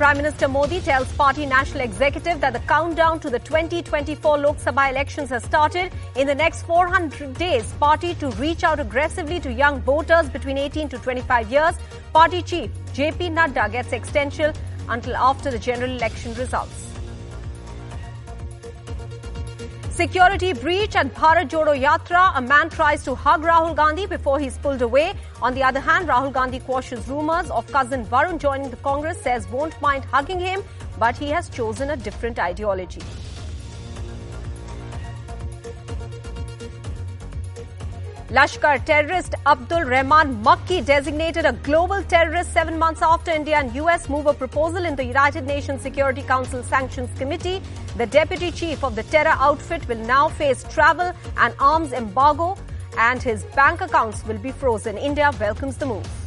Prime Minister Modi tells party national executive that the countdown to the 2024 Lok Sabha elections has started. In the next 400 days, party to reach out aggressively to young voters between 18 to 25 years. Party chief JP Nadda gets extension until after the general election results. Security breach at Bharat Jodo Yatra. A man tries to hug Rahul Gandhi before he's pulled away. On the other hand, Rahul Gandhi quashes rumors of cousin Varun joining the Congress, says won't mind hugging him, but he has chosen a different ideology. Lashkar terrorist Abdul Rahman Makki designated a global terrorist seven months after India and US move a proposal in the United Nations Security Council Sanctions Committee. The deputy chief of the terror outfit will now face travel and arms embargo and his bank accounts will be frozen. India welcomes the move.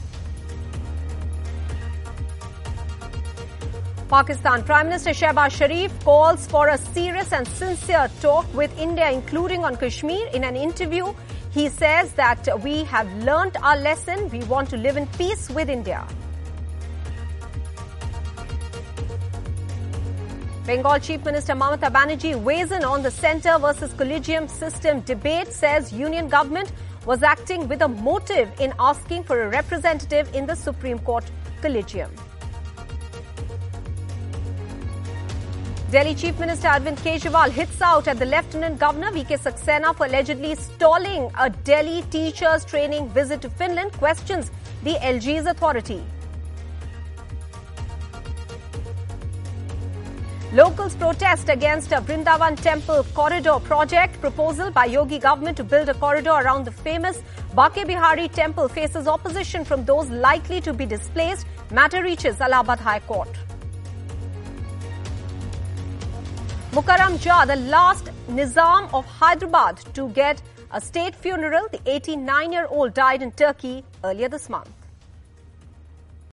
Pakistan Prime Minister Shehbaz Sharif calls for a serious and sincere talk with India, including on Kashmir. In an interview, he says that we have learnt our lesson. We want to live in peace with India. Bengal Chief Minister Mamata Banerjee weighs in on the centre versus collegium system debate, says union government was acting with a motive in asking for a representative in the Supreme Court collegium. Delhi Chief Minister Arvind Kejriwal hits out at the Lieutenant Governor VK Saxena for allegedly stalling a Delhi teachers training visit to Finland, questions the LG's authority. Locals protest against a Vrindavan temple corridor project proposal by Yogi government to build a corridor around the famous Banke Bihari temple faces opposition from those likely to be displaced. Matter reaches Allahabad High Court. Mukarram Jah, the last Nizam of Hyderabad to get a state funeral, the 89 year old died in Turkey earlier this month.